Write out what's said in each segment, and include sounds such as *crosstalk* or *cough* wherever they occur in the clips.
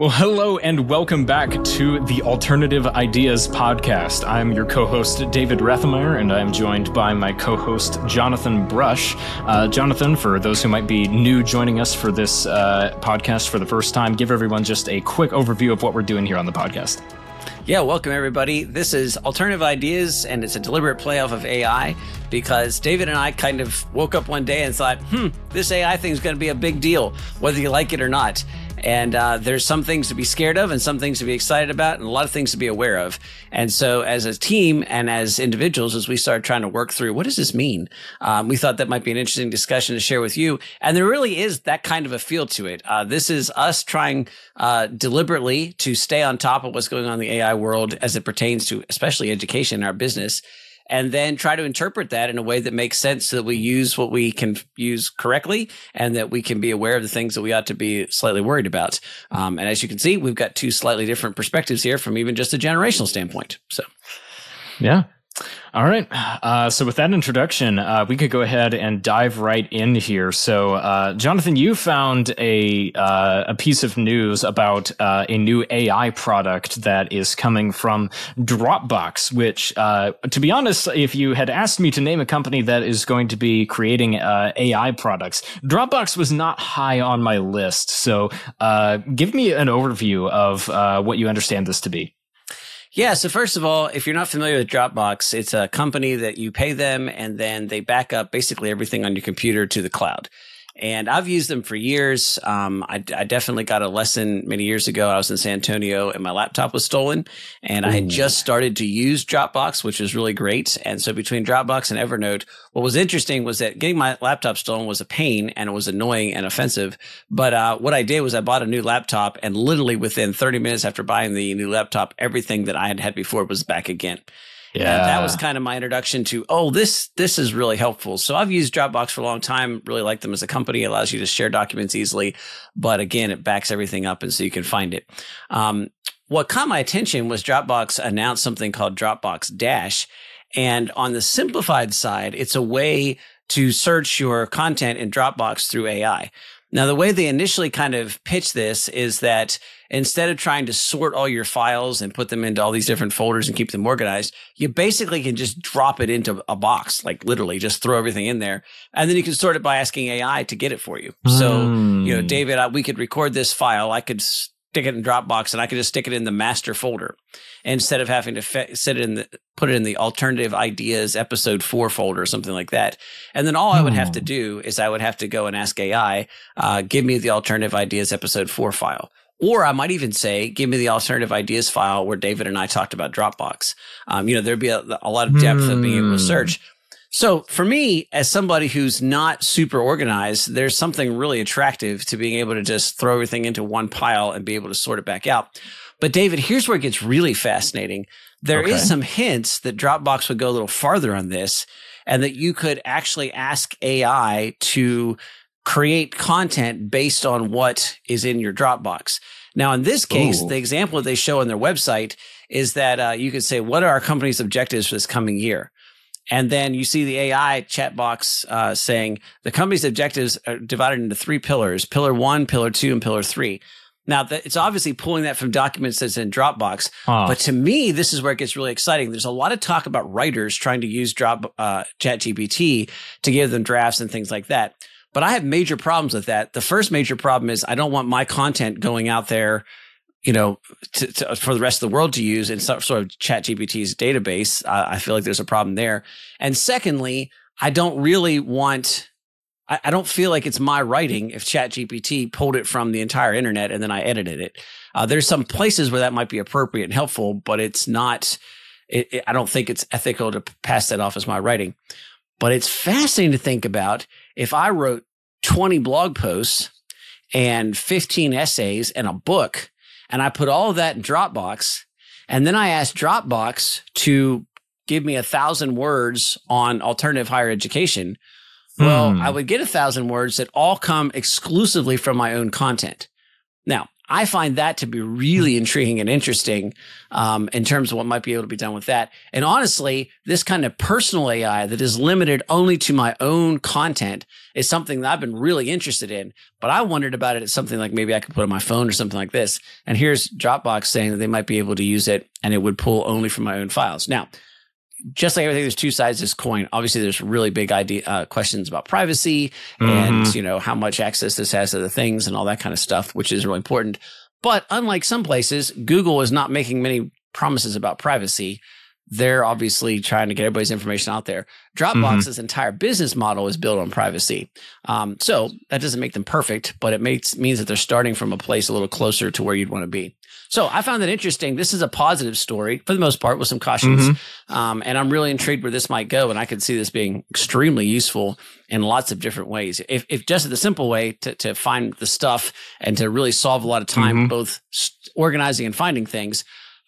Well, hello and welcome back to the Alternative Ideas podcast. I'm your co host, David Rethemeyer, and I'm joined by my co host, Jonathan Brush. Uh, Jonathan, for those who might be new joining us for this uh, podcast for the first time, give everyone just a quick overview of what we're doing here on the podcast. Yeah, welcome everybody. This is Alternative Ideas, and it's a deliberate play off of AI because David and I kind of woke up one day and thought, hmm, this AI thing is going to be a big deal, whether you like it or not. And uh, there's some things to be scared of and some things to be excited about and a lot of things to be aware of. And so as a team and as individuals, as we started trying to work through, what does this mean? Um, we thought that might be an interesting discussion to share with you. And there really is that kind of a feel to it. Uh, this is us trying uh, deliberately to stay on top of what's going on in the AI world as it pertains to especially education in our business and then try to interpret that in a way that makes sense so that we use what we can use correctly and that we can be aware of the things that we ought to be slightly worried about. Um, and as you can see, we've got two slightly different perspectives here from even just a generational standpoint. So, yeah, all right. Uh, so, with that introduction, uh, we could go ahead and dive right in here. So, uh, Jonathan, you found a uh, a piece of news about uh, a new AI product that is coming from Dropbox. Which, uh, to be honest, if you had asked me to name a company that is going to be creating AI products, Dropbox was not high on my list. So, give me an overview of what you understand this to be. Yeah. So first of all, if you're not familiar with Dropbox, it's a company that you pay them and then they back up basically everything on your computer to the cloud and I've used them for years. Um, I, I, definitely got a lesson many years ago. I was in San Antonio and my laptop was stolen, and Ooh. I had just started to use Dropbox, which was really great. And so between Dropbox and Evernote, what was interesting was that getting my laptop stolen was a pain and it was annoying and offensive. But uh, what I did was I bought a new laptop, and literally within 30 minutes after buying the new laptop, everything that I had had before was back again. Yeah. And that was kind of my introduction to, oh, this this is really helpful. So I've used Dropbox for a long time, really like them as a company. It allows you to share documents easily. But again, it backs everything up and so you can find it. Um, what caught my attention was Dropbox announced something called Dropbox Dash. And on the simplified side, it's a way to search your content in Dropbox through AI. Now, the way they initially kind of pitch this is that instead of trying to sort all your files and put them into all these different folders and keep them organized, you basically can just drop it into a box, like literally just throw everything in there. And then you can sort it by asking AI to get it for you. Mm. So, you know, hmm. David, we could record this file. I could stick it in Dropbox and I could just stick it in the master folder instead of having to fe- sit it in the put it in the alternative ideas episode four folder or something like that. And then all I would have to hmm. do is I would have to go and ask AI, uh, give me the alternative ideas episode four file. Or I might even say, give me the alternative ideas file where David and I talked about Dropbox. Um, you know, there'd be a, a lot of depth of being able to hmm. search. So for me, as somebody who's not super organized, there's something really attractive to being able to just throw everything into one pile and be able to sort it back out. But David, here's where it gets really fascinating. There okay. is some hints that Dropbox would go a little farther on this and that you could actually ask AI to create content based on what is in your Dropbox. Now, in this case, Ooh. the example that they show on their website is that uh, you could say, what are our company's objectives for this coming year? And then you see the AI chat box uh, saying the company's objectives are divided into three pillars pillar one, pillar two, and pillar three. Now, it's obviously pulling that from documents that's in Dropbox. Huh. But to me, this is where it gets really exciting. There's a lot of talk about writers trying to use Drop uh, ChatGPT to give them drafts and things like that. But I have major problems with that. The first major problem is I don't want my content going out there you know, to, to, for the rest of the world to use in some sort of Chat GPT's database. Uh, I feel like there's a problem there. And secondly, I don't really want. I, I don't feel like it's my writing if Chat GPT pulled it from the entire internet and then I edited it. Uh, there's some places where that might be appropriate and helpful, but it's not. It, it, I don't think it's ethical to pass that off as my writing. But it's fascinating to think about if I wrote 20 blog posts and 15 essays and a book and I put all of that in Dropbox. And then I asked Dropbox to give me a thousand words on alternative higher education. Well, hmm. I would get a thousand words that all come exclusively from my own content. Now, I find that to be really intriguing and interesting um, in terms of what might be able to be done with that. And honestly, this kind of personal AI that is limited only to my own content is something that I've been really interested in. But I wondered about it as something like maybe I could put on my phone or something like this. And here's Dropbox saying that they might be able to use it and it would pull only from my own files. Now, just like everything, there's two sides to this coin. Obviously, there's really big idea uh, questions about privacy mm-hmm. and you know how much access this has to the things and all that kind of stuff, which is really important. But unlike some places, Google is not making many promises about privacy. They're obviously trying to get everybody's information out there. Dropbox's mm-hmm. entire business model is built on privacy. Um, so that doesn't make them perfect, but it makes means that they're starting from a place a little closer to where you'd want to be. So I found that interesting. This is a positive story for the most part with some cautions. Mm-hmm. Um, and I'm really intrigued where this might go. And I could see this being extremely useful in lots of different ways. If, if just the simple way to, to find the stuff and to really solve a lot of time, mm-hmm. both organizing and finding things.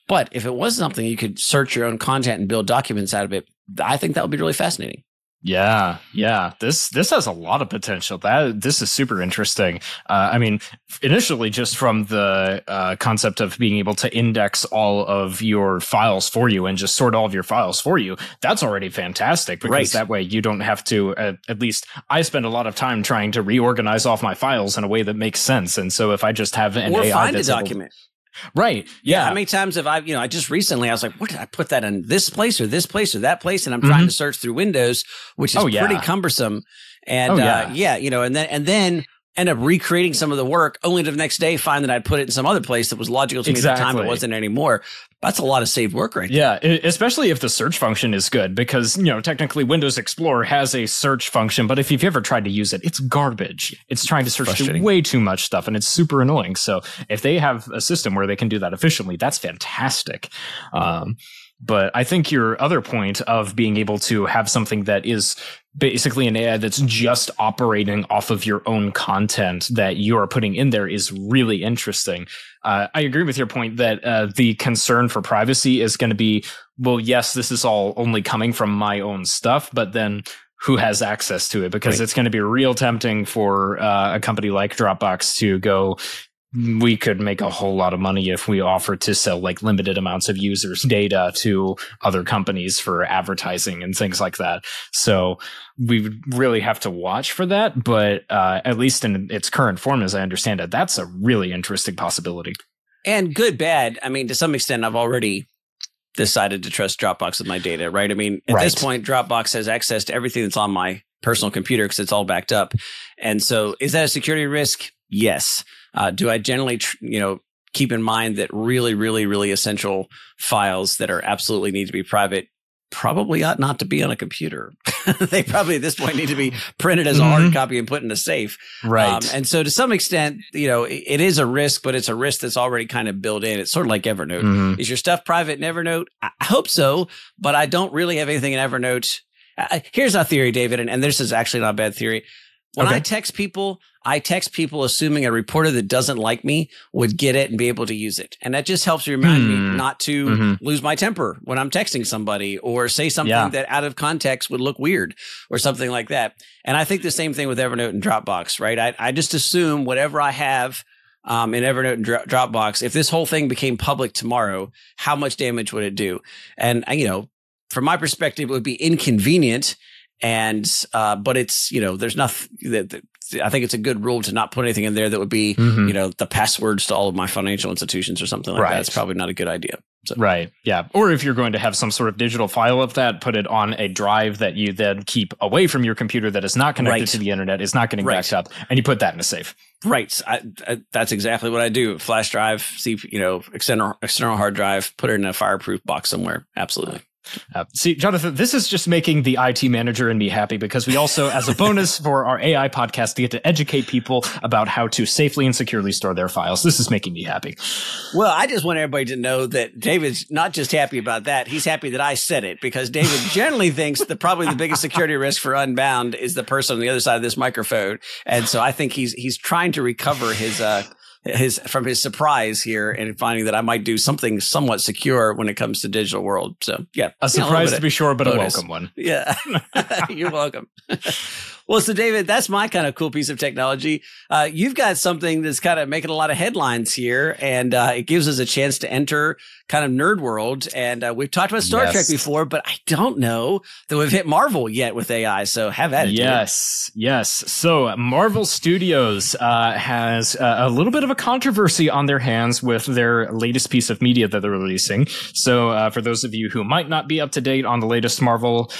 But if it was something you could search your own content and build documents out of it, I think that would be really fascinating. Yeah, yeah. This this has a lot of potential. That this is super interesting. Uh, I mean, initially, just from the uh, concept of being able to index all of your files for you and just sort all of your files for you, that's already fantastic. Because right. that way, you don't have to. Uh, at least, I spend a lot of time trying to reorganize off my files in a way that makes sense. And so, if I just have an or AI find a document. Able, Right. Yeah. How many times have I, you know, I just recently I was like, what did I put that in this place or this place or that place? And I'm trying mm-hmm. to search through Windows, which is oh, yeah. pretty cumbersome. And oh, yeah. Uh, yeah, you know, and then and then end up recreating some of the work only to the next day find that I'd put it in some other place that was logical to exactly. me at the time it wasn't anymore. That's a lot of saved work right yeah, there. Especially if the search function is good because, you know, technically Windows Explorer has a search function, but if you've ever tried to use it, it's garbage. It's trying to search through way too much stuff and it's super annoying. So if they have a system where they can do that efficiently, that's fantastic. Um, but I think your other point of being able to have something that is basically an AI that's just operating off of your own content that you are putting in there is really interesting. Uh, I agree with your point that uh, the concern for privacy is going to be, well, yes, this is all only coming from my own stuff, but then who has access to it? Because right. it's going to be real tempting for uh, a company like Dropbox to go, we could make a whole lot of money if we offered to sell like limited amounts of users data to other companies for advertising and things like that. So we would really have to watch for that. But uh, at least in its current form, as I understand it, that's a really interesting possibility. And good, bad. I mean, to some extent, I've already decided to trust Dropbox with my data, right? I mean, at right. this point, Dropbox has access to everything that's on my personal computer because it's all backed up. And so, is that a security risk? Yes. Uh, do I generally, tr- you know, keep in mind that really, really, really essential files that are absolutely need to be private probably ought not to be on a computer. *laughs* they probably at this point need to be printed as a hard mm-hmm. copy and put in a safe. Right. Um, and so to some extent, you know, it, it is a risk, but it's a risk that's already kind of built in. It's sort of like Evernote. Mm-hmm. Is your stuff private in Evernote? I hope so, but I don't really have anything in Evernote. Uh, here's a theory, David, and, and this is actually not a bad theory. When okay. I text people, I text people assuming a reporter that doesn't like me would get it and be able to use it. And that just helps remind hmm. me not to mm-hmm. lose my temper when I'm texting somebody or say something yeah. that out of context would look weird or something like that. And I think the same thing with Evernote and Dropbox, right? I, I just assume whatever I have um, in Evernote and Dropbox, if this whole thing became public tomorrow, how much damage would it do? And, you know, from my perspective, it would be inconvenient and uh, but it's you know there's nothing that, I think it's a good rule to not put anything in there that would be mm-hmm. you know the passwords to all of my financial institutions or something like right. that. It's probably not a good idea. So. Right. Yeah. Or if you're going to have some sort of digital file of that, put it on a drive that you then keep away from your computer that is not connected right. to the internet, is not getting right. backed up, and you put that in a safe. Right. I, I, that's exactly what I do. Flash drive, see, you know, external external hard drive, put it in a fireproof box somewhere. Absolutely. Uh, see, Jonathan, this is just making the IT manager and me happy because we also, as a bonus for our AI podcast, get to educate people about how to safely and securely store their files. This is making me happy. Well, I just want everybody to know that David's not just happy about that; he's happy that I said it because David *laughs* generally thinks that probably the biggest security risk for Unbound is the person on the other side of this microphone, and so I think he's he's trying to recover his uh, his from his surprise here and finding that I might do something somewhat secure when it comes to digital world. So yeah, a surprise a to be sure, but bonus. a welcome one. Yeah, *laughs* you're welcome. Well, so David, that's my kind of cool piece of technology. Uh, you've got something that's kind of making a lot of headlines here, and uh, it gives us a chance to enter kind of nerd world. And uh, we've talked about Star yes. Trek before, but I don't know that we've hit Marvel yet with AI. So have at it. Yes, David. yes. So Marvel Studios uh, has uh, a little bit of a controversy on their hands with their latest piece of media that they're releasing. So uh, for those of you who might not be up to date on the latest Marvel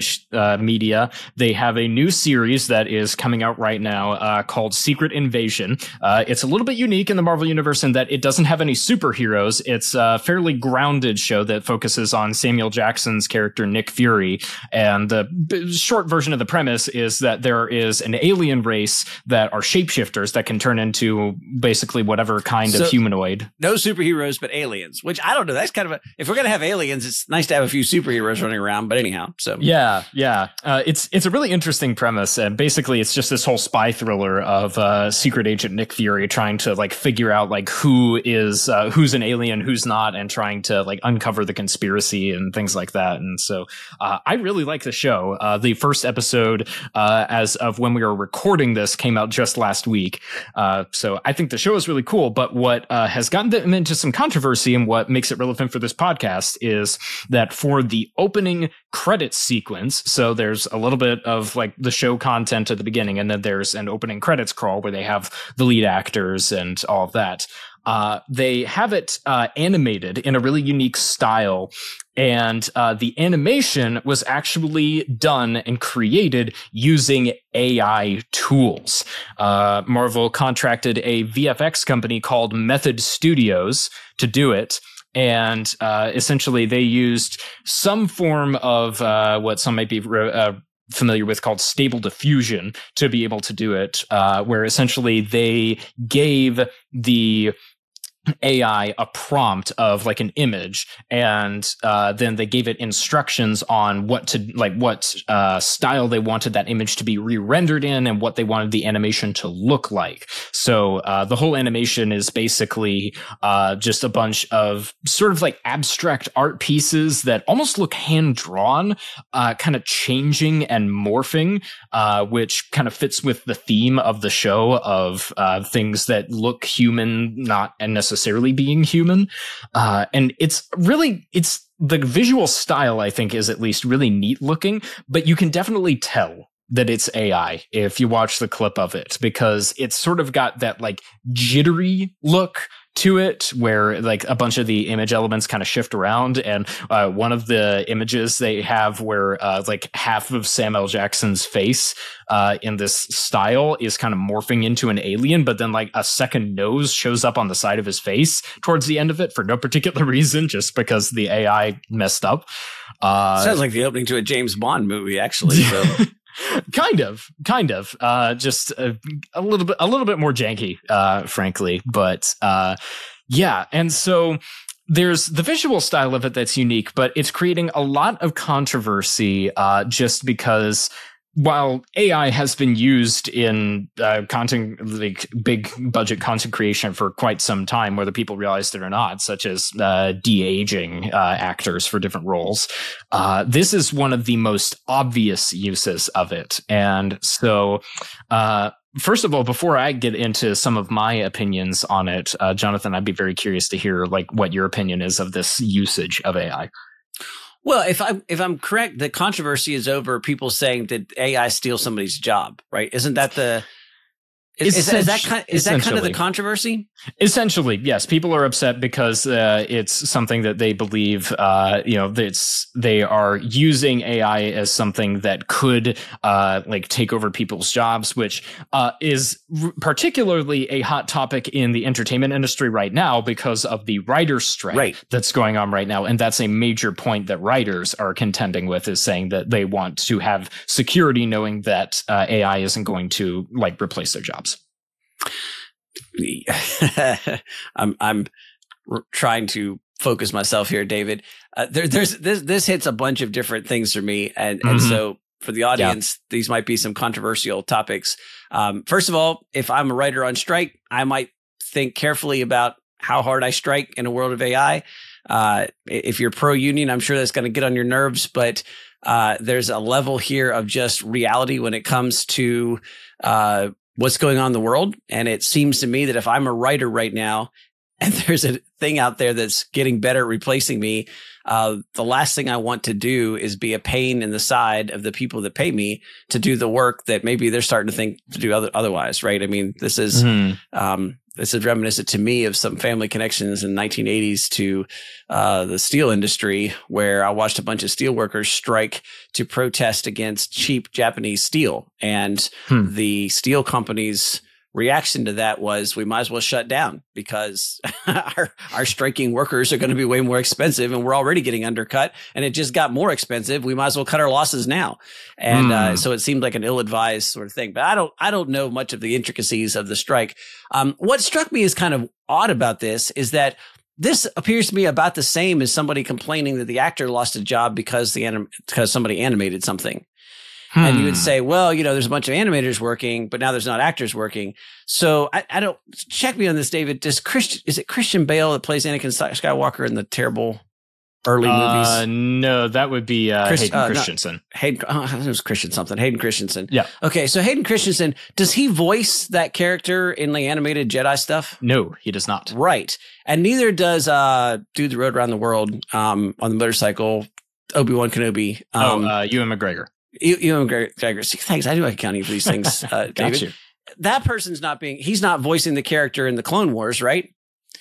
sh- media, they have a new series that is coming out right now uh, called Secret Invasion. Uh, it's a little bit unique in the Marvel universe in that it doesn't have any superheroes. It's a fairly grounded show that focuses on Samuel Jackson's character Nick Fury. And the b- short version of the premise is that there is an alien race that are shapeshifters that can turn into basically whatever kind so, of humanoid. No superheroes, but aliens. Which I don't know. That's kind of a if we're gonna have aliens, it's nice to have a few superheroes running around. But anyhow, so yeah, yeah. Uh, it's it's a really interesting premise, and basically it's just this whole spy thriller of uh, secret agent Nick Fury trying to like figure out like who is uh, who's an alien, who's not, and trying to like uncover the conspiracy and things like that. And so uh, I really like the show. Uh, the first episode, uh, as of when we were recording this, came out just last week. Uh, so I think the show is really cool. But what has gotten them into some controversy and what makes it relevant for this podcast is that for the opening credits sequence, so there's a little bit of like the show content at the beginning, and then there's an opening credits crawl where they have the lead actors and all of that. Uh, they have it uh, animated in a really unique style. And uh, the animation was actually done and created using AI tools. Uh, Marvel contracted a VFX company called Method Studios to do it and uh, essentially they used some form of uh, what some might be uh, familiar with called stable diffusion to be able to do it, uh, where essentially they gave the AI a prompt of like an image, and uh, then they gave it instructions on what to like what uh, style they wanted that image to be re-rendered in, and what they wanted the animation to look like. So uh, the whole animation is basically uh, just a bunch of sort of like abstract art pieces that almost look hand drawn, uh, kind of changing and morphing, uh, which kind of fits with the theme of the show of things that look human, not and necessarily necessarily being human. Uh, and it's really, it's the visual style, I think, is at least really neat looking, but you can definitely tell that it's AI if you watch the clip of it because it's sort of got that like jittery look to it where like a bunch of the image elements kind of shift around and uh, one of the images they have where uh, like half of samuel jackson's face uh, in this style is kind of morphing into an alien but then like a second nose shows up on the side of his face towards the end of it for no particular *laughs* reason just because the ai messed up. Uh, sounds like the opening to a james bond movie actually so *laughs* kind of, kind of. Uh, just a, a, little bit, a little bit more janky, uh, frankly. But uh, yeah, and so there's the visual style of it that's unique, but it's creating a lot of controversy uh, just because while AI has been used in uh, content, like big budget content creation for quite some time, whether people realize it or not, such as uh, de aging uh, actors for different roles, uh, this is one of the most obvious uses of it. And so, uh, first of all, before I get into some of my opinions on it, uh, Jonathan, I'd be very curious to hear like what your opinion is of this usage of AI. Well, if I if I'm correct, the controversy is over people saying that AI steals somebody's job, right? Isn't that the is, is, is, that kind, is that kind of the controversy? Essentially, yes. People are upset because uh, it's something that they believe, uh, you know, it's they are using AI as something that could uh, like take over people's jobs, which uh, is r- particularly a hot topic in the entertainment industry right now because of the writers' strike right. that's going on right now, and that's a major point that writers are contending with, is saying that they want to have security, knowing that uh, AI isn't going to like replace their jobs. *laughs* I'm I'm trying to focus myself here, David. Uh, there, there's this this hits a bunch of different things for me, and mm-hmm. and so for the audience, yeah. these might be some controversial topics. Um, first of all, if I'm a writer on strike, I might think carefully about how hard I strike in a world of AI. Uh, if you're pro union, I'm sure that's going to get on your nerves, but Uh, there's a level here of just reality when it comes to uh, what's going on in the world. And it seems to me that if I'm a writer right now *laughs* and there's a thing out there that's getting better at replacing me, uh, the last thing I want to do is be a pain in the side of the people that pay me to do the work that maybe they're starting to think to do other, otherwise, right? I mean, this is mm-hmm. um, this is reminiscent to me of some family connections in 1980s to uh, the steel industry, where I watched a bunch of steel workers strike to protest against cheap Japanese steel, and hmm. the steel companies reaction to that was we might as well shut down because *laughs* our our striking workers are going to be way more expensive and we're already getting undercut and it just got more expensive we might as well cut our losses now and mm. uh, hmm. so it seemed like an ill-advised sort of thing but i don't i don't know much of the intricacies of the strike um, what struck me as kind of odd about this is that this appears to me about the same as somebody complaining that the actor lost a job because the anim- because somebody animated something Hmm. And you would hmm. say, well, you know, there's a bunch of animators working, but now there's not actors working. So I, I don't check me on this, David. Does Christian is it Christian Bale that plays Anakin Skywalker in the terrible early uh, movies? No, that would be uh, Chris, Hayden uh, Christensen. Hayden, oh, it was Christian something. Hayden Christensen. Yeah. Okay, so Hayden Christensen does he voice that character in the animated Jedi stuff? No, he does not. Right, and neither does uh, Dude the Road Around the World um, on the motorcycle. Obi Wan Kenobi. Um, oh, uh, Ewan McGregor. You, Ewan McGregor. Thanks. I do account for these things, *laughs* uh, David. You. That person's not being. He's not voicing the character in the Clone Wars, right?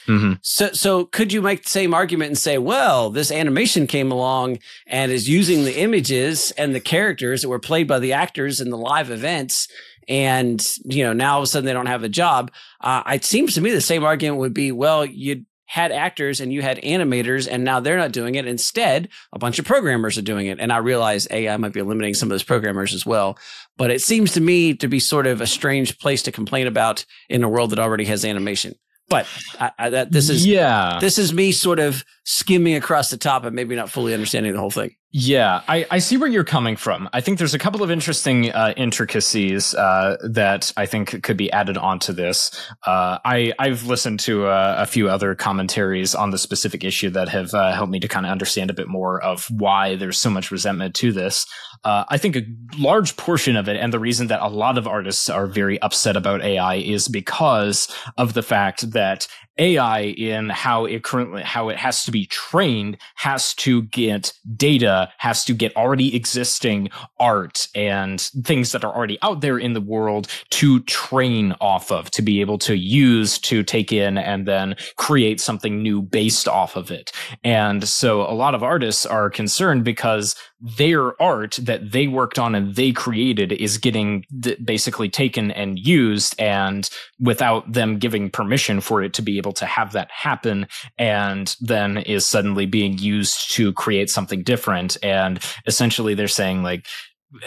Mm-hmm. So, so could you make the same argument and say, well, this animation came along and is using the images and the characters that were played by the actors in the live events, and you know now all of a sudden they don't have a job. Uh, it seems to me the same argument would be, well, you had actors and you had animators and now they're not doing it. Instead, a bunch of programmers are doing it. And I realize AI might be eliminating some of those programmers as well. But it seems to me to be sort of a strange place to complain about in a world that already has animation. But I, I, that, this is yeah, this is me sort of skimming across the top and maybe not fully understanding the whole thing. Yeah, I, I see where you're coming from. I think there's a couple of interesting uh, intricacies uh, that I think could be added onto this. Uh, I I've listened to uh, a few other commentaries on the specific issue that have uh, helped me to kind of understand a bit more of why there's so much resentment to this. Uh, I think a large portion of it, and the reason that a lot of artists are very upset about AI, is because of the fact that AI in how it currently how it has to be trained has to get data, has to get already existing art and things that are already out there in the world to train off of, to be able to use to take in and then create something new based off of it. And so a lot of artists are concerned because their art that they worked on and they created is getting basically taken and used and without them giving permission for it to be able to have that happen and then is suddenly being used to create something different. And essentially they're saying like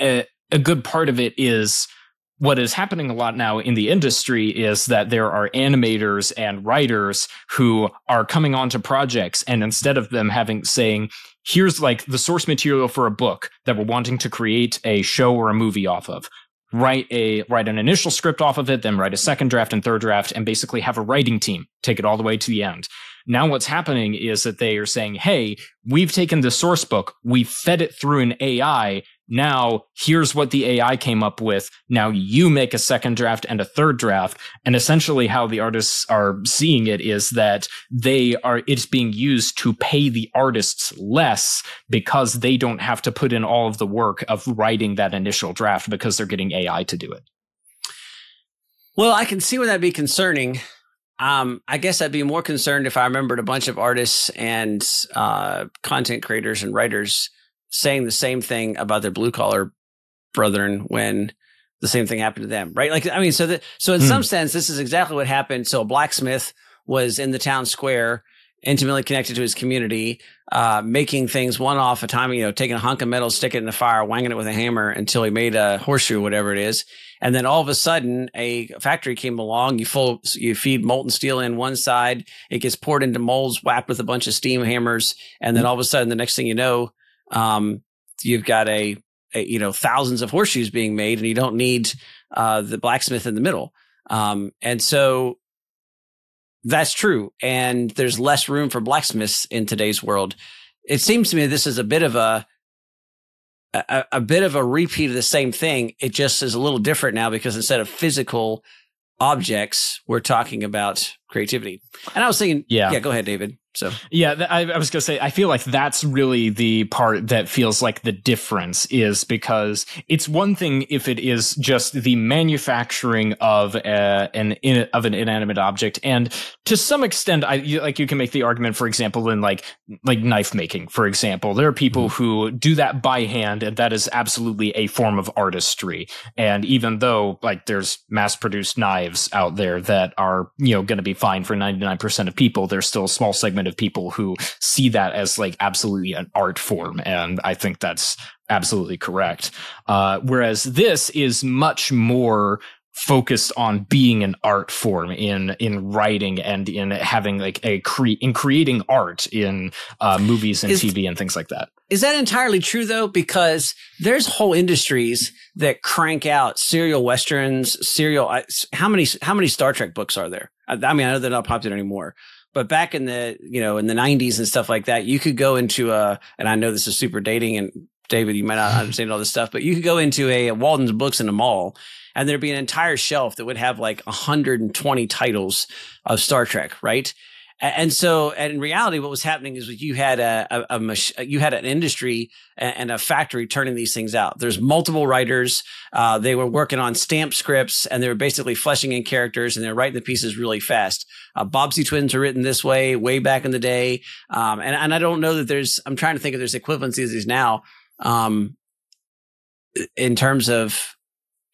a, a good part of it is what is happening a lot now in the industry is that there are animators and writers who are coming onto projects and instead of them having saying here's like the source material for a book that we're wanting to create a show or a movie off of. Write a write an initial script off of it then write a second draft and third draft and basically have a writing team take it all the way to the end. Now what's happening is that they are saying hey we've taken the source book we fed it through an ai now here's what the AI came up with. Now you make a second draft and a third draft. And essentially how the artists are seeing it is that they are, it's being used to pay the artists less because they don't have to put in all of the work of writing that initial draft because they're getting AI to do it. Well, I can see where that'd be concerning. Um, I guess I'd be more concerned if I remembered a bunch of artists and uh, content creators and writers saying the same thing about their blue collar brethren when the same thing happened to them, right? Like, I mean, so that, so in mm. some sense, this is exactly what happened. So a blacksmith was in the town square, intimately connected to his community, uh, making things one off a time, you know, taking a hunk of metal, stick it in the fire, wanging it with a hammer until he made a horseshoe, whatever it is. And then all of a sudden, a factory came along. You full, you feed molten steel in one side, it gets poured into molds, whacked with a bunch of steam hammers, and then all of a sudden, the next thing you know, um, you've got a, a, you know thousands of horseshoes being made, and you don't need uh, the blacksmith in the middle. Um, and so that's true. And there's less room for blacksmiths in today's world. It seems to me this is a bit of a a, a, bit of a repeat of the same thing. It just is a little different now because instead of physical objects, we're talking about creativity. And I was thinking, yeah, yeah, go ahead, David. So yeah, I, I was gonna say I feel like that's really the part that feels like the difference is because it's one thing if it is just the manufacturing of a, an in, of an inanimate object, and to some extent, I like you can make the argument, for example, in like like knife making, for example, there are people mm-hmm. who do that by hand, and that is absolutely a form of artistry. And even though like there's mass produced knives out there that are you know going to be fine for ninety nine percent of people, there's still a small segment of people who see that as like absolutely an art form. And I think that's absolutely correct. Uh, whereas this is much more focused on being an art form in in writing and in having like a cre- in creating art in uh, movies and is, TV and things like that. Is that entirely true though? Because there's whole industries that crank out serial westerns, serial. How many how many Star Trek books are there? I, mean, I know they're not popular anymore, but back in the, you know, in the 90s and stuff like that, you could go into a, and I know this is super dating and David, you might not *laughs* understand all this stuff, but you could go into a, a Walden's Books in a mall and there'd be an entire shelf that would have like 120 titles of Star Trek, right? And so, in reality, what was happening is you had a, a, a you had an industry and a factory turning these things out. There's multiple writers. Uh, they were working on stamp scripts and they were basically fleshing in characters and they're writing the pieces really fast. Uh, Bobbsey Twins are written this way way back in the day. Um, and, and I don't know that there's, I'm trying to think if there's equivalencies now. Um, in terms of,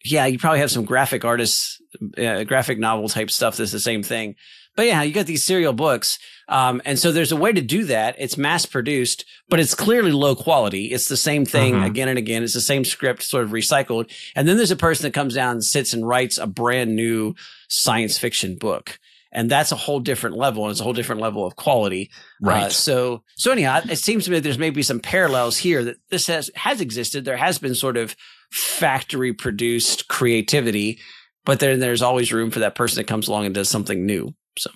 yeah, you probably have some graphic artists, uh, graphic novel type stuff that's the same thing. But yeah, you got these serial books. Um, and so there's a way to do that. It's mass produced, but it's clearly low quality. It's the same thing mm-hmm. again and again. It's the same script sort of recycled. And then there's a person that comes down and sits and writes a brand new science fiction book. And that's a whole different level, and it's a whole different level of quality. Uh, right. Uh, so, so anyhow, it seems to me that there's maybe some parallels here that this has has existed. There has been sort of factory produced creativity, but then there's always room for that person that comes along and does something new. So,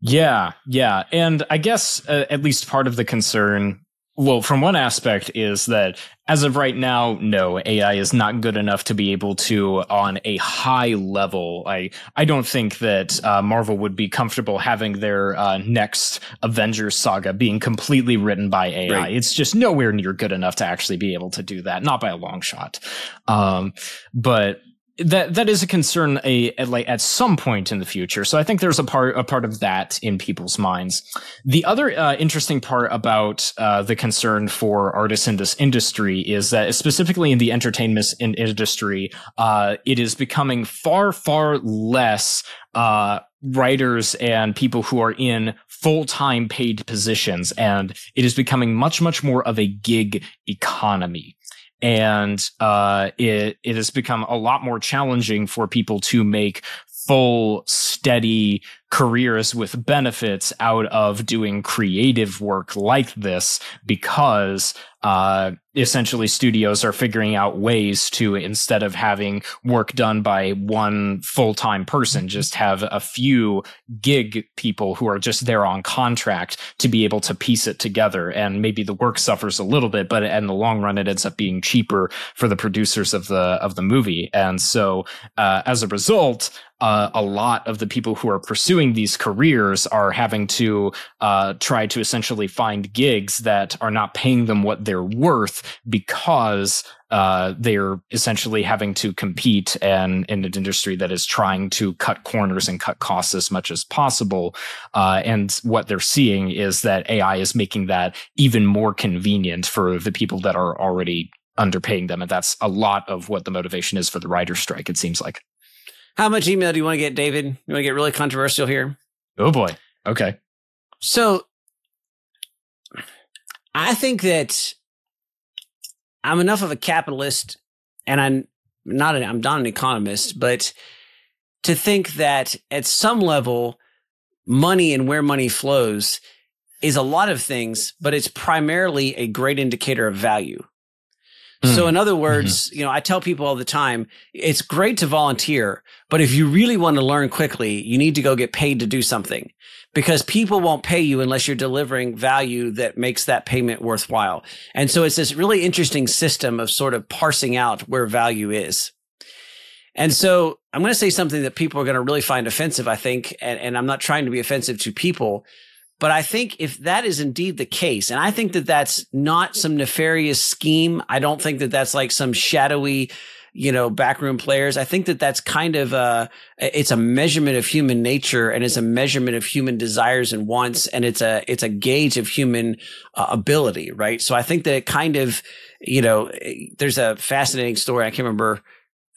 yeah, yeah, and I guess uh, at least part of the concern, well, from one aspect is that as of right now, no, AI is not good enough to be able to, on a high level. I I don't think that uh, Marvel would be comfortable having their uh, next Avengers saga being completely written by AI. Right. It's just nowhere near good enough to actually be able to do that, not by a long shot. Um, but that that is a concern a, a, like at some point in the future. So I think there's a part a part of that in people's minds. The other uh, interesting part about uh, the concern for artists in this industry is that specifically in the entertainment industry, uh, it is becoming far far less uh, writers and people who are in full-time paid positions and it is becoming much much more of a gig economy and uh, it it has become a lot more challenging for people to make full steady careers with benefits out of doing creative work like this because uh, essentially studios are figuring out ways to instead of having work done by one full-time person just have a few gig people who are just there on contract to be able to piece it together. And maybe the work suffers a little bit but in the long run it ends up being cheaper for the producers of the of the movie. And so uh, as a result uh, a lot of the people who are pursuing these careers are having to uh, try to essentially find gigs that are not paying them what they're worth because uh, they're essentially having to compete and in an industry that is trying to cut corners and cut costs as much as possible. Uh, and what they're seeing is that AI is making that even more convenient for the people that are already underpaying them. And that's a lot of what the motivation is for the writer strike, it seems like. How much email do you want to get, David? You want to get really controversial here? Oh boy. Okay. So I think that I'm enough of a capitalist and I'm not an, I'm not an economist, but to think that at some level money and where money flows is a lot of things, but it's primarily a great indicator of value. Mm. So in other words, mm-hmm. you know, I tell people all the time, it's great to volunteer, but if you really want to learn quickly, you need to go get paid to do something because people won't pay you unless you're delivering value that makes that payment worthwhile. And so it's this really interesting system of sort of parsing out where value is. And so I'm going to say something that people are going to really find offensive, I think. And, and I'm not trying to be offensive to people, but I think if that is indeed the case, and I think that that's not some nefarious scheme, I don't think that that's like some shadowy, you know, backroom players. I think that that's kind of a, it's a measurement of human nature and it's a measurement of human desires and wants. And it's a, it's a gauge of human uh, ability, right? So I think that it kind of, you know, there's a fascinating story. I can't remember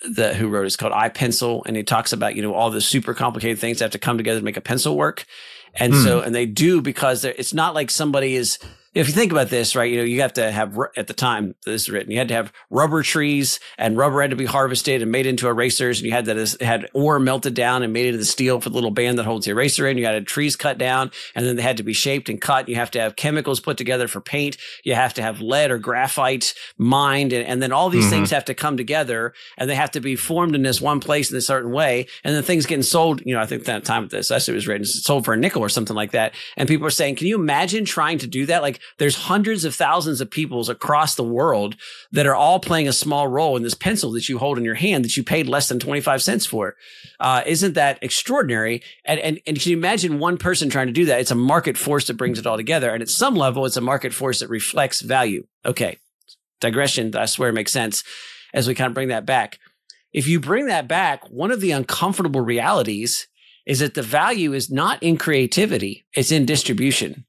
the who wrote it. It's called I Pencil, and he talks about you know all the super complicated things that have to come together to make a pencil work. And mm. so, and they do because it's not like somebody is if you think about this, right, you know, you have to have at the time this is written, you had to have rubber trees and rubber had to be harvested and made into erasers. And you had that had ore melted down and made into the steel for the little band that holds the eraser in. You had trees cut down and then they had to be shaped and cut. You have to have chemicals put together for paint. You have to have lead or graphite mined. And, and then all these mm-hmm. things have to come together and they have to be formed in this one place in a certain way. And then things getting sold, you know, I think that time of this, that's it was written, sold for a nickel or something like that. And people are saying, can you imagine trying to do that? Like, there's hundreds of thousands of peoples across the world that are all playing a small role in this pencil that you hold in your hand that you paid less than 25 cents for. Uh, isn't that extraordinary? And, and, and can you imagine one person trying to do that? It's a market force that brings it all together. And at some level, it's a market force that reflects value. Okay. Digression, I swear makes sense as we kind of bring that back. If you bring that back, one of the uncomfortable realities is that the value is not in creativity, it's in distribution.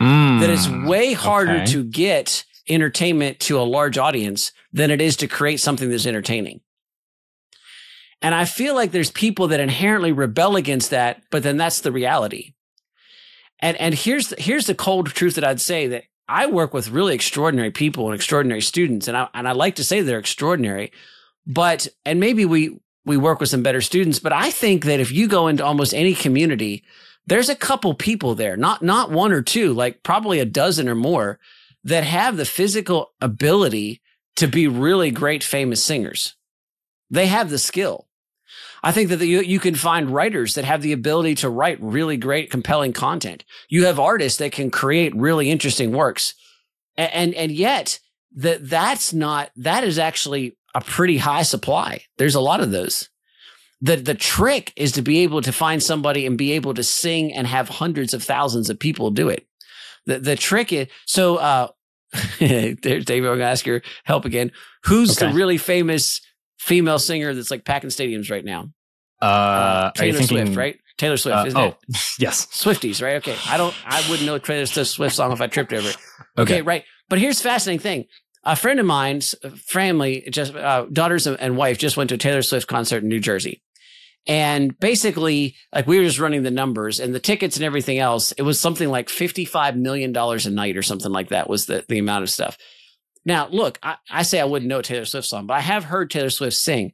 Mm, that it's hmm, way harder okay. to get entertainment to a large audience than it is to create something that's entertaining. And I feel like there's people that inherently rebel against that, but then that's the reality. And and here's the, here's the cold truth that I'd say that I work with really extraordinary people and extraordinary students, and I and I like to say they're extraordinary, but and maybe we we work with some better students, but I think that if you go into almost any community there's a couple people there, not not one or two, like probably a dozen or more that have the physical ability to be really great famous singers. They have the skill. I think that the, you, you can find writers that have the ability to write really great, compelling content. You have artists that can create really interesting works. And, and, and yet that that's not, that is actually a pretty high supply. There's a lot of those the the trick is to be able to find somebody and be able to sing and have hundreds of thousands of people do it. The the trick is so uh *laughs* there's David, I'm gonna ask your help again. Who's okay. the really famous female singer that's like packing stadiums right now? Uh, uh Taylor thinking, Swift, right? Taylor Swift, uh, isn't oh, it? *laughs* yes. Swifties, right? Okay. I don't I wouldn't know Taylor Swift song if I tripped over it. Okay, okay right. But here's fascinating thing a friend of mine's family, just uh, daughters and wife, just went to a Taylor Swift concert in New Jersey. And basically, like we were just running the numbers and the tickets and everything else, it was something like $55 million a night or something like that was the, the amount of stuff. Now, look, I, I say I wouldn't know Taylor Swift song, but I have heard Taylor Swift sing.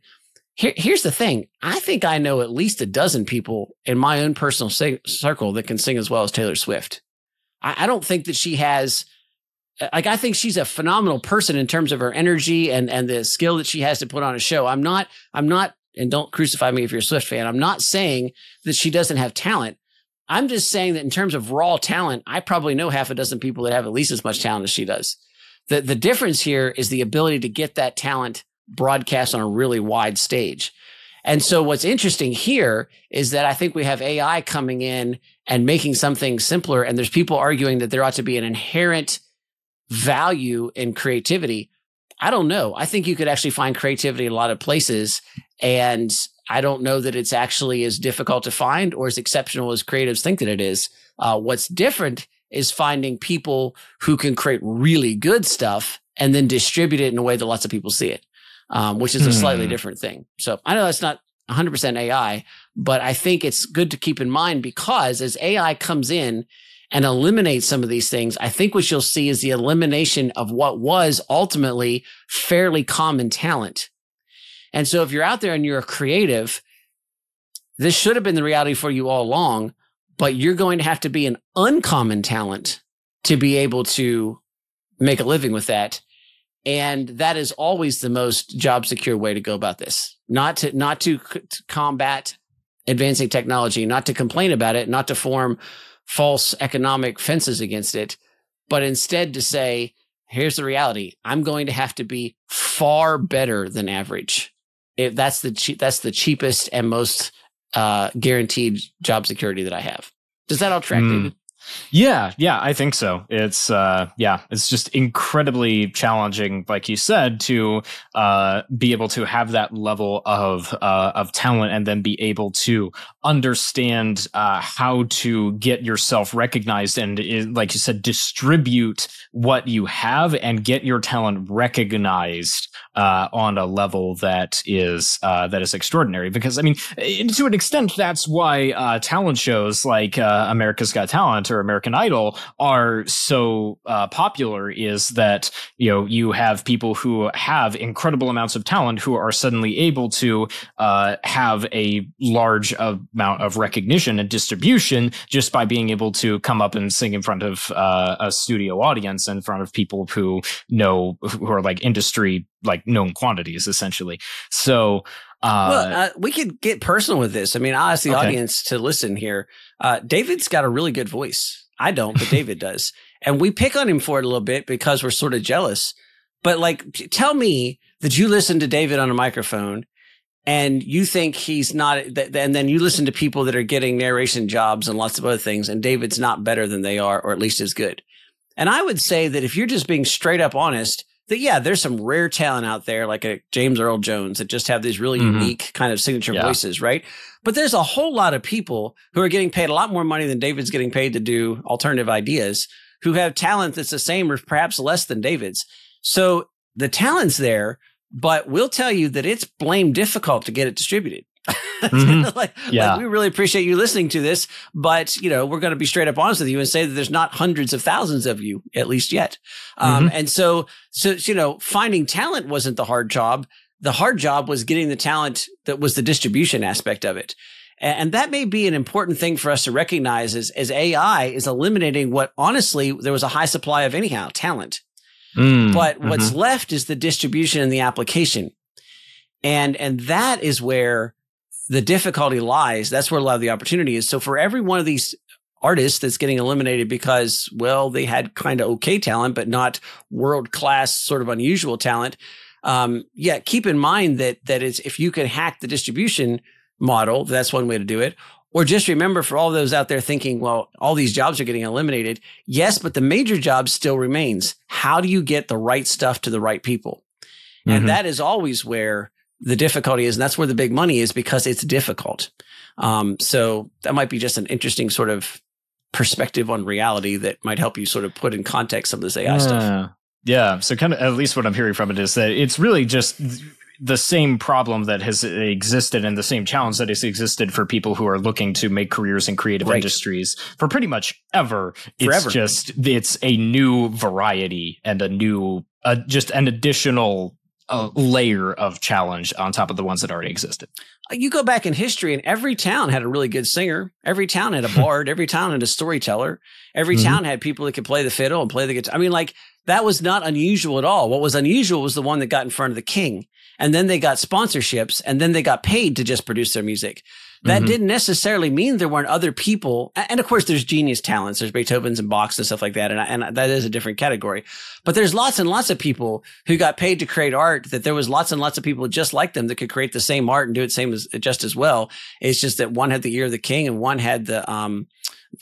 Here, here's the thing. I think I know at least a dozen people in my own personal circle that can sing as well as Taylor Swift. I, I don't think that she has uh, like I think she's a phenomenal person in terms of her energy and and the skill that she has to put on a show. I'm not I'm not and don't crucify me if you're a Swift fan. I'm not saying that she doesn't have talent. I'm just saying that in terms of raw talent, I probably know half a dozen people that have at least as much talent as she does. The the difference here is the ability to get that talent broadcast on a really wide stage. And so what's interesting here is that I think we have AI coming in and making something simpler. And there's people arguing that there ought to be an inherent value in creativity. I don't know. I think you could actually find creativity in a lot of places. And I don't know that it's actually as difficult to find or as exceptional as creatives think that it is. Uh, what's different is finding people who can create really good stuff and then distribute it in a way that lots of people see it, um, which is a slightly hmm. different thing. So I know that's not 100% AI, but I think it's good to keep in mind because as AI comes in and eliminate some of these things, I think what you'll see is the elimination of what was ultimately fairly common talent. And so if you're out there and you're a creative, this should have been the reality for you all along, but you're going to have to be an uncommon talent to be able to make a living with that. And that is always the most job secure way to go about this. Not to not to, c- combat advancing technology, not to complain about it, not to form false economic fences against it, but instead to say, here's the reality. I'm going to have to be far better than average. If that's the che- that's the cheapest and most uh, guaranteed job security that I have. Does that all track, mm. David? Yeah, yeah, I think so. It's uh yeah, it's just incredibly challenging, like you said, to uh be able to have that level of uh of talent and then be able to understand uh how to get yourself recognized and uh, like you said, distribute what you have and get your talent recognized uh on a level that is uh that is extraordinary. Because I mean, to an extent that's why uh talent shows like uh America's Got Talent or American Idol are so uh, popular is that you know you have people who have incredible amounts of talent who are suddenly able to uh, have a large amount of recognition and distribution just by being able to come up and sing in front of a studio audience in front of people who know who are like industry like known quantities essentially. So uh, well, uh, we could get personal with this. I mean, I'll ask the okay. audience to listen here. Uh, David's got a really good voice. I don't, but David *laughs* does. And we pick on him for it a little bit because we're sort of jealous. But like, tell me that you listen to David on a microphone and you think he's not, and then you listen to people that are getting narration jobs and lots of other things, and David's not better than they are, or at least as good. And I would say that if you're just being straight up honest, that yeah, there's some rare talent out there like a James Earl Jones that just have these really mm-hmm. unique kind of signature yeah. voices, right? But there's a whole lot of people who are getting paid a lot more money than David's getting paid to do alternative ideas who have talent that's the same or perhaps less than David's. So the talent's there, but we'll tell you that it's blame difficult to get it distributed. *laughs* mm-hmm. like, yeah. Like we really appreciate you listening to this, but you know, we're going to be straight up honest with you and say that there's not hundreds of thousands of you, at least yet. Um, mm-hmm. and so, so, you know, finding talent wasn't the hard job. The hard job was getting the talent that was the distribution aspect of it. And that may be an important thing for us to recognize as, as AI is eliminating what honestly there was a high supply of anyhow, talent. Mm, but mm-hmm. what's left is the distribution and the application. And, and that is where the difficulty lies. That's where a lot of the opportunity is. So for every one of these artists that's getting eliminated because, well, they had kind of okay talent, but not world class sort of unusual talent. Um, yeah, keep in mind that that is if you can hack the distribution model, that's one way to do it. Or just remember for all those out there thinking, well, all these jobs are getting eliminated. Yes, but the major job still remains. How do you get the right stuff to the right people? Mm-hmm. And that is always where the difficulty is, and that's where the big money is because it's difficult. Um, so that might be just an interesting sort of perspective on reality that might help you sort of put in context some of this AI yeah. stuff. Yeah. So kind of at least what I'm hearing from it is that it's really just the same problem that has existed and the same challenge that has existed for people who are looking to make careers in creative right. industries for pretty much ever. Forever. It's just it's a new variety and a new uh, just an additional a layer of challenge on top of the ones that already existed. You go back in history, and every town had a really good singer. Every town had a *laughs* bard. every town had a storyteller. Every mm-hmm. town had people that could play the fiddle and play the guitar. I mean, like that was not unusual at all. What was unusual was the one that got in front of the king, and then they got sponsorships, and then they got paid to just produce their music. That mm-hmm. didn't necessarily mean there weren't other people. And of course, there's genius talents. There's Beethoven's and Bach's and stuff like that. And, and that is a different category. But there's lots and lots of people who got paid to create art that there was lots and lots of people just like them that could create the same art and do it same as just as well. It's just that one had the ear of the king and one had the, um,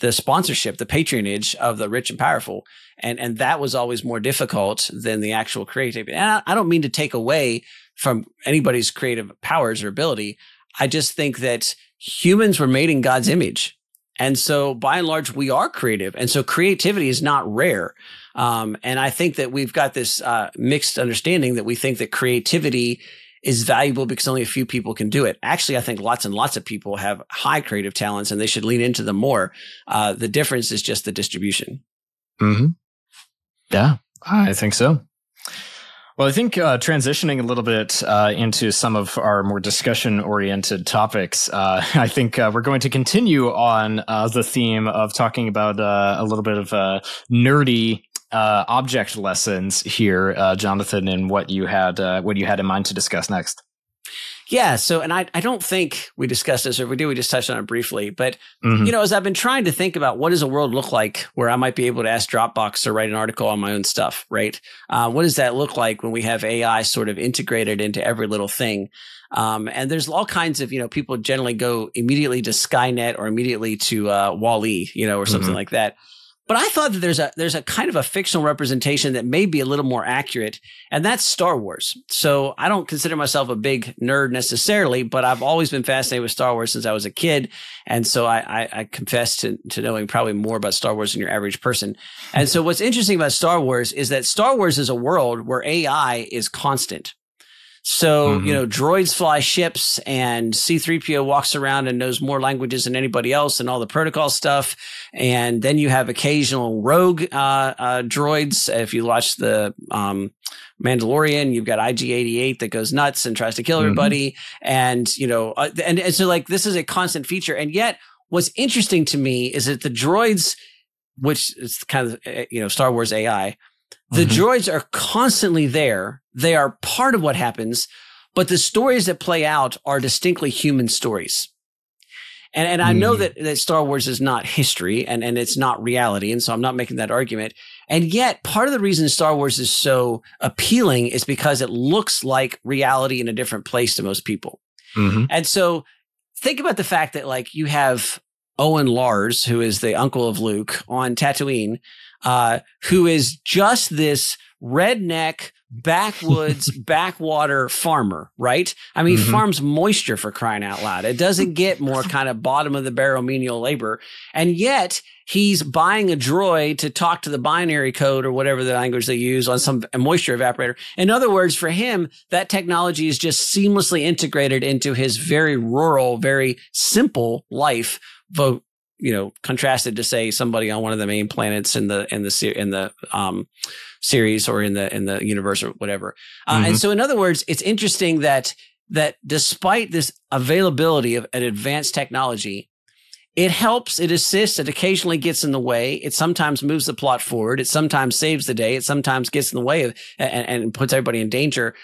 the sponsorship, the patronage of the rich and powerful. And, and that was always more difficult than the actual creativity. And I, I don't mean to take away from anybody's creative powers or ability. I just think that humans were made in God's image. And so by and large, we are creative. And so creativity is not rare. Um, and I think that we've got this uh, mixed understanding that we think that creativity is valuable because only a few people can do it. Actually, I think lots and lots of people have high creative talents and they should lean into them more. Uh, the difference is just the distribution. Mm-hmm. Yeah, I think so. Well, I think uh, transitioning a little bit uh, into some of our more discussion oriented topics, uh, *laughs* I think uh, we're going to continue on uh, the theme of talking about uh, a little bit of nerdy object lessons here, Jonathan, and what you had what you had in mind to discuss next. Yeah. So, and I, I don't think we discussed this, or if we do, we just touched on it briefly. But, Mhm. you know, as I've been trying to think about what does a world look like where I might be able to ask Dropbox to write an article on my own stuff, right? Uh, what does that look like when we have AI sort of integrated into every little thing? Um, and there's all kinds of, you know, people generally go immediately to Skynet or immediately to uh, Wall-E, you know, or something Mhm. like that. But I thought that there's a there's a kind of a fictional representation that may be a little more accurate, and that's Star Wars. So I don't consider myself a big nerd necessarily, but I've always been fascinated with Star Wars since I was a kid, and so I, I, I confess to, to knowing probably more about Star Wars than your average person. And so what's interesting about Star Wars is that Star Wars is a world where AI is constant. So, Mhm. you know, droids fly ships and C3PO walks around and knows more languages than anybody else and all the protocol stuff. And then you have occasional rogue uh, uh, droids. If you watch the um, Mandalorian, you've got IG88 that goes nuts and tries to kill Mhm. everybody. And, you know, uh, and, and so like this is a constant feature. And yet, what's interesting to me is that the droids, which is kind of, uh, you know, Star Wars AI, the Mhm. droids are constantly there. They are part of what happens, but the stories that play out are distinctly human stories. And and I know Mm. that, that Star Wars is not history and, and it's not reality. And so I'm not making that argument. And yet part of the reason Star Wars is so appealing is because it looks like reality in a different place to most people. Mhm. And so think about the fact that like you have Owen Lars, who is the uncle of Luke on Tatooine, uh, who is just this redneck backwoods *laughs* backwater farmer, right? I mean, he Mhm. farms moisture for crying out loud. It doesn't *laughs* get more kind of bottom of the barrel menial labor. And yet he's buying a droid to talk to the binary code or whatever the language they use on some moisture evaporator. In other words, for him, that technology is just seamlessly integrated into his very rural, very simple life. Vote, you know, contrasted to say somebody on one of the main planets in the in the in the um, series or in the in the universe or whatever. Uh, And so, in other words, it's interesting that that despite this availability of an advanced technology, it helps, it assists, it occasionally gets in the way. It sometimes moves the plot forward. It sometimes saves the day. It sometimes gets in the way of and, and puts everybody in danger.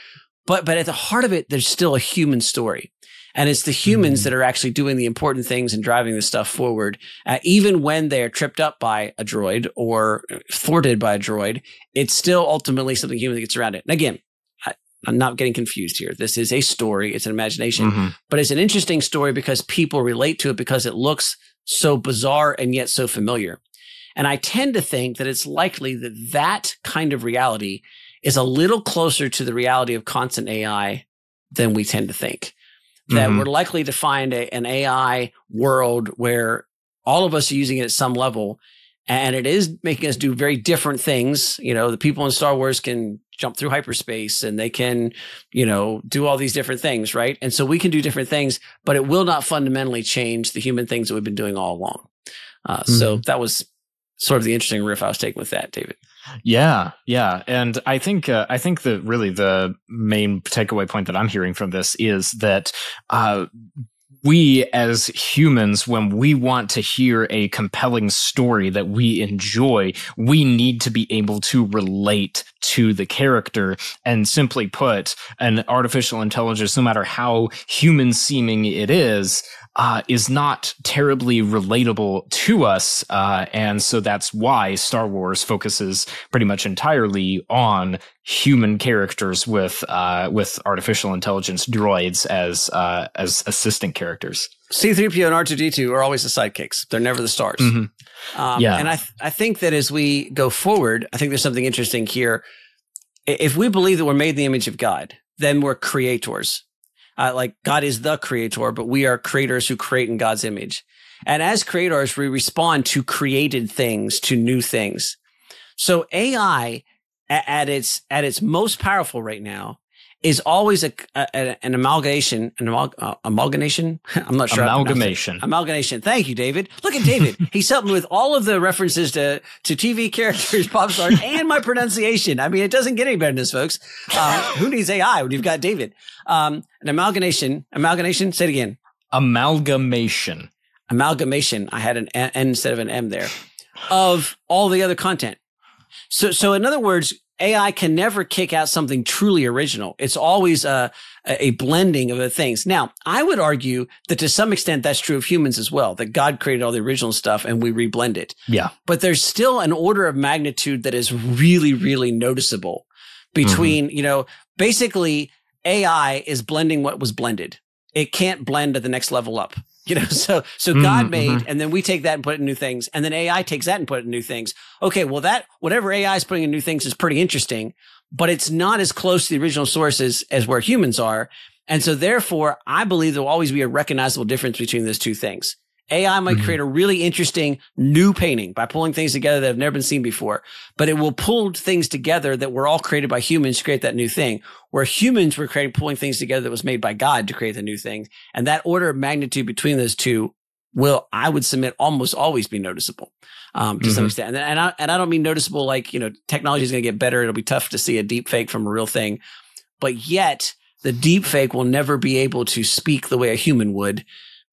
But but at the heart of it, there's still a human story. And it's the humans Mhm. that are actually doing the important things and driving the stuff forward, uh, even when they're tripped up by a droid or thwarted by a droid. It's still ultimately something human that gets around it. And again, I, I'm not getting confused here. This is a story. It's an imagination Mhm. but it's an interesting story because people relate to it because it looks so bizarre and yet so familiar. And I tend to think that it's likely that that kind of reality is a little closer to the reality of constant AI than we tend to think. That Mhm. we're likely to find a, an AI world where all of us are using it at some level and it is making us do very different things. You know, the people in Star Wars can jump through hyperspace and they can, you know, do all these different things, right? And so we can do different things, but it will not fundamentally change the human things that we've been doing all along. Uh, So that was sort of the interesting riff I was taking with that, David. Yeah, yeah, and I think uh, I think that really the main takeaway point that I'm hearing from this is that uh, we as humans, when we want to hear a compelling story that we enjoy, we need to be able to relate to the character. And simply put, an artificial intelligence, no matter how human seeming it is, uh, is not terribly relatable to us. Uh, and so that's why Star Wars focuses pretty much entirely on human characters with uh, with artificial intelligence droids as uh, as assistant characters. C3PO and R2D2 are always the sidekicks. They're never the stars. Mhm. Um, Yeah. And I, th- I think that as we go forward, I think there's something interesting here. If we believe that we're made in the image of God, then we're creators. Uh, like God is the creator, but we are creators who create in God's image. And as creators, we respond to created things, to new things. So AI at its at its most powerful right now is always a, a- an amalgamation, an amal- uh, amalgamation. *laughs* I'm not sure. how to pronounce it. Amalgamation. Amalgamation. Thank you, David. Look at David. *laughs* He's helping with all of the references to, to TV characters, *laughs* pop stars, and my pronunciation. I mean, it doesn't get any better than this, folks. Um, who needs AI when you've got David? Um, an amalgamation. Amalgamation. Say it again. Amalgamation. Amalgamation. I had an N instead of an M there of all the other content. So, so in other words, AI can never kick out something truly original. It's always a, a blending of the things. Now, I would argue that to some extent that's true of humans as well, that God created all the original stuff and we reblend it. Yeah. But there's still an order of magnitude that is really, really noticeable between, mm-hmm. you know, basically AI is blending what was blended. It can't blend at the next level up. You know, *laughs* so so mm, God made, mm-hmm. and then we take that and put it in new things, and then AI takes that and put it in new things. Okay, well that whatever AI is putting in new things is pretty interesting, but it's not as close to the original sources as where humans are. And so therefore, I believe there will always be a recognizable difference between those two things. AI might mm-hmm. create a really interesting new painting by pulling things together that have never been seen before, but it will pull things together that were all created by humans to create that new thing, where humans were creating, pulling things together that was made by God to create the new thing. And that order of magnitude between those two will, I would submit, almost always be noticeable. Um, to mm-hmm. some extent. And, and I, and I don't mean noticeable like, you know, technology is going to get better. It'll be tough to see a deep fake from a real thing, but yet the deep fake will never be able to speak the way a human would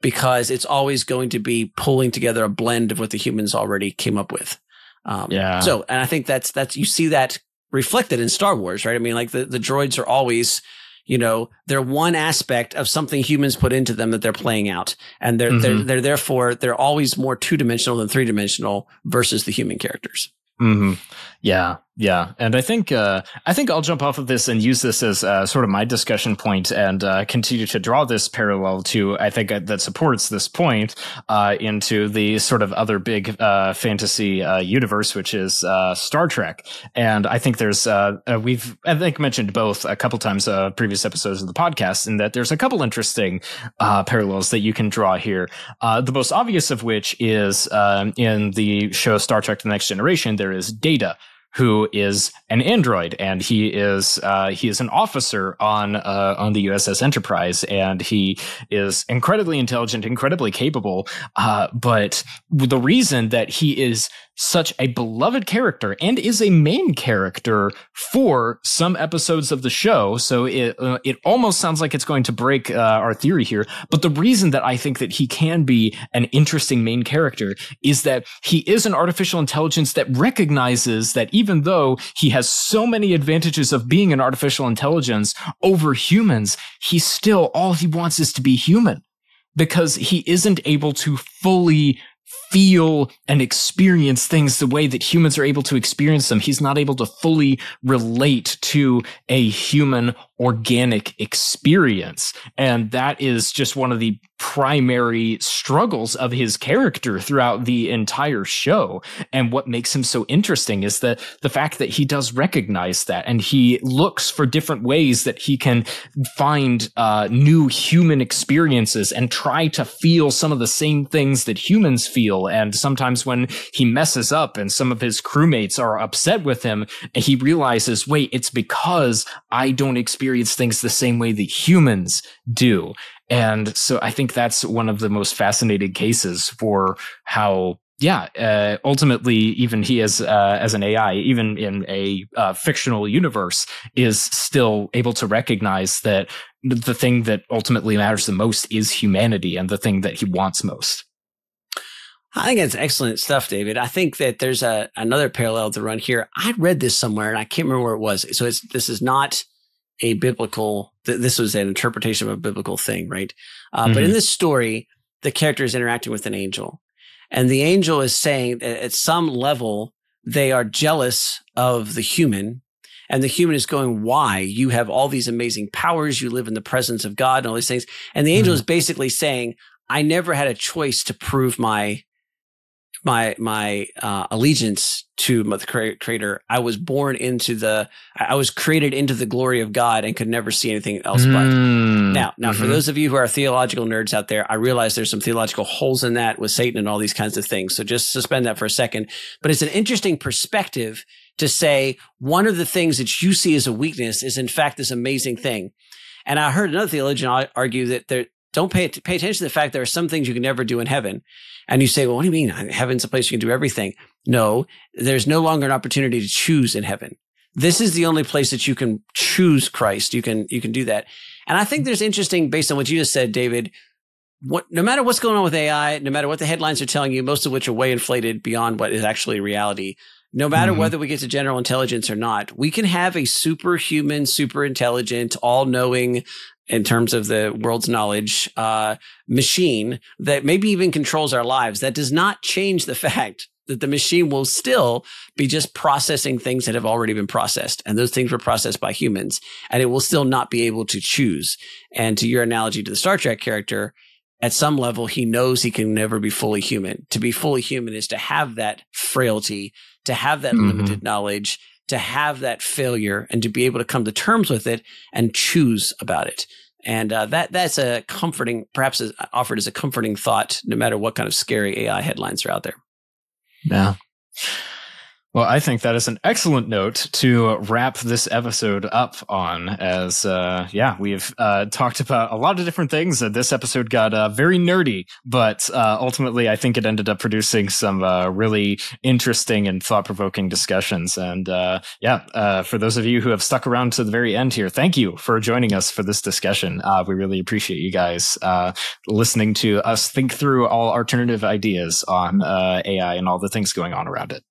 because it's always going to be pulling together a blend of what the humans already came up with. Um, yeah. So, and I think that's, that's, you see that reflected in Star Wars, right? I mean, like the, the droids are always, you know, they're one aspect of something humans put into them that they're playing out. And they're, mm-hmm. they're, they're therefore, they're always more two dimensional than three dimensional versus the human characters. Mm-hmm. Yeah. Yeah, and I think uh, I think I'll jump off of this and use this as uh, sort of my discussion point and uh, continue to draw this parallel to I think uh, that supports this point uh, into the sort of other big uh, fantasy universe, which is Star Trek. And I think there's we've I think mentioned both a couple times previous episodes of the podcast, in that there's a couple interesting parallels that you can draw here. the most obvious of which is um, in the show Star Trek: The Next Generation, there is Data who is an android, and he is uh, he is an officer on uh, on the USS Enterprise, and he is incredibly intelligent, incredibly capable. Uh, but the reason that he is such a beloved character and is a main character for some episodes of the show. So it uh, it almost sounds like it's going to break uh, our theory here. But the reason that I think that he can be an interesting main character is that he is an artificial intelligence that recognizes that even though he has so many advantages of being an artificial intelligence over humans, he still all he wants is to be human because he isn't able to fully feel and experience things the way that humans are able to experience them. He's not able to fully relate to a human organic experience. And that is just one of the primary struggles of his character throughout the entire show. And what makes him so interesting is that the fact that he does recognize that and he looks for different ways that he can find uh, new human experiences and try to feel some of the same things that humans feel. And sometimes when he messes up and some of his crewmates are upset with him, he realizes, wait, it's because I don't experience things the same way that humans do. And so I think that's one of the most fascinating cases for how yeah, uh, ultimately, even he as uh, as an AI, even in a uh, fictional universe, is still able to recognize that the thing that ultimately matters the most is humanity, and the thing that he wants most. I think that's excellent stuff, David. I think that there's a another parallel to run here. I read this somewhere, and I can't remember where it was. So it's this is not a biblical, th- this was an interpretation of a biblical thing, right? Uh, mm-hmm. But in mm-hmm. this story, the character is interacting with an angel. And the angel is saying that at some level, they are jealous of the human. And the human is going, why? You have all these amazing powers. You live in the presence of God and all these things. And the angel mm-hmm. is basically saying, I never had a choice to prove my my my uh, allegiance to the creator. I was born into the I was created into the glory of God and could never see anything else mm. but. Now, now mm-hmm. for those of you who are theological nerds out there, I realize there's some theological holes in that with Satan and all these kinds of things. So just suspend that for a second. But it's an interesting perspective to say one of the things that you see as a weakness is in fact this amazing thing. And I heard another theologian argue that there don't pay pay attention to the fact there are some things you can never do in heaven. And you say, well, what do you mean? Heaven's a place you can do everything. No, there's no longer an opportunity to choose in heaven. This is the only place that you can choose Christ. You can, you can do that. And I think there's interesting based on what you just said, David. What, no matter what's going on with AI, no matter what the headlines are telling you, most of which are way inflated beyond what is actually reality, no matter mm-hmm. whether we get to general intelligence or not, we can have a superhuman, super intelligent, all knowing, in terms of the world's knowledge uh, machine that maybe even controls our lives. That does not change the *laughs* fact that the machine will still be just processing things that have already been processed. And those things were processed by humans. And it will still not be able to choose. And to your analogy to the Star Trek character, at some level, he knows he can never be fully human. To be fully human is to have that frailty, to have that mm-hmm. limited knowledge, to have that failure, and to be able to come to terms with it and choose about it. And uh, that that's a comforting, perhaps offered as a comforting thought, no matter what kind of scary AI headlines are out there. Yeah. Well, I think that is an excellent note to wrap this episode up on. As uh, yeah, we've uh, talked about a lot of different things. Uh, this episode got uh, very nerdy, but uh, ultimately, I think it ended up producing some uh, really interesting and thought-provoking discussions. And yeah, for those of you who have stuck around to the very end here, thank you for joining us for this discussion. we really appreciate you guys listening to us think through all alternative ideas on AI and all the things going on around it.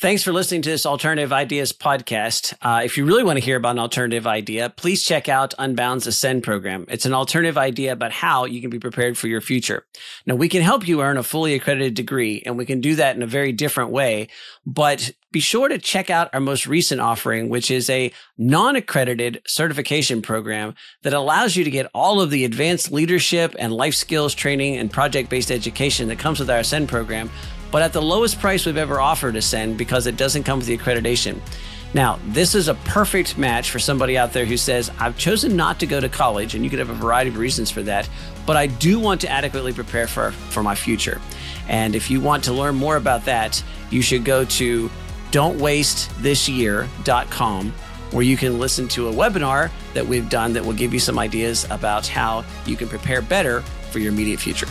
Thanks for listening to this Alternative Ideas podcast. Uh, if you really want to hear about an alternative idea, please check out Unbound's Ascend program. It's an alternative idea about how you can be prepared for your future. Now, we can help you earn a fully accredited degree, and we can do that in a very different way. But be sure to check out our most recent offering, which is a non accredited certification program that allows you to get all of the advanced leadership and life skills training and project based education that comes with our Ascend program but at the lowest price we've ever offered Ascend because it doesn't come with the accreditation. Now, this is a perfect match for somebody out there who says, I've chosen not to go to college, and you could have a variety of reasons for that, but I do want to adequately prepare for, for my future. And if you want to learn more about that, you should go to don'twastethisyear.com where you can listen to a webinar that we've done that will give you some ideas about how you can prepare better for your immediate future.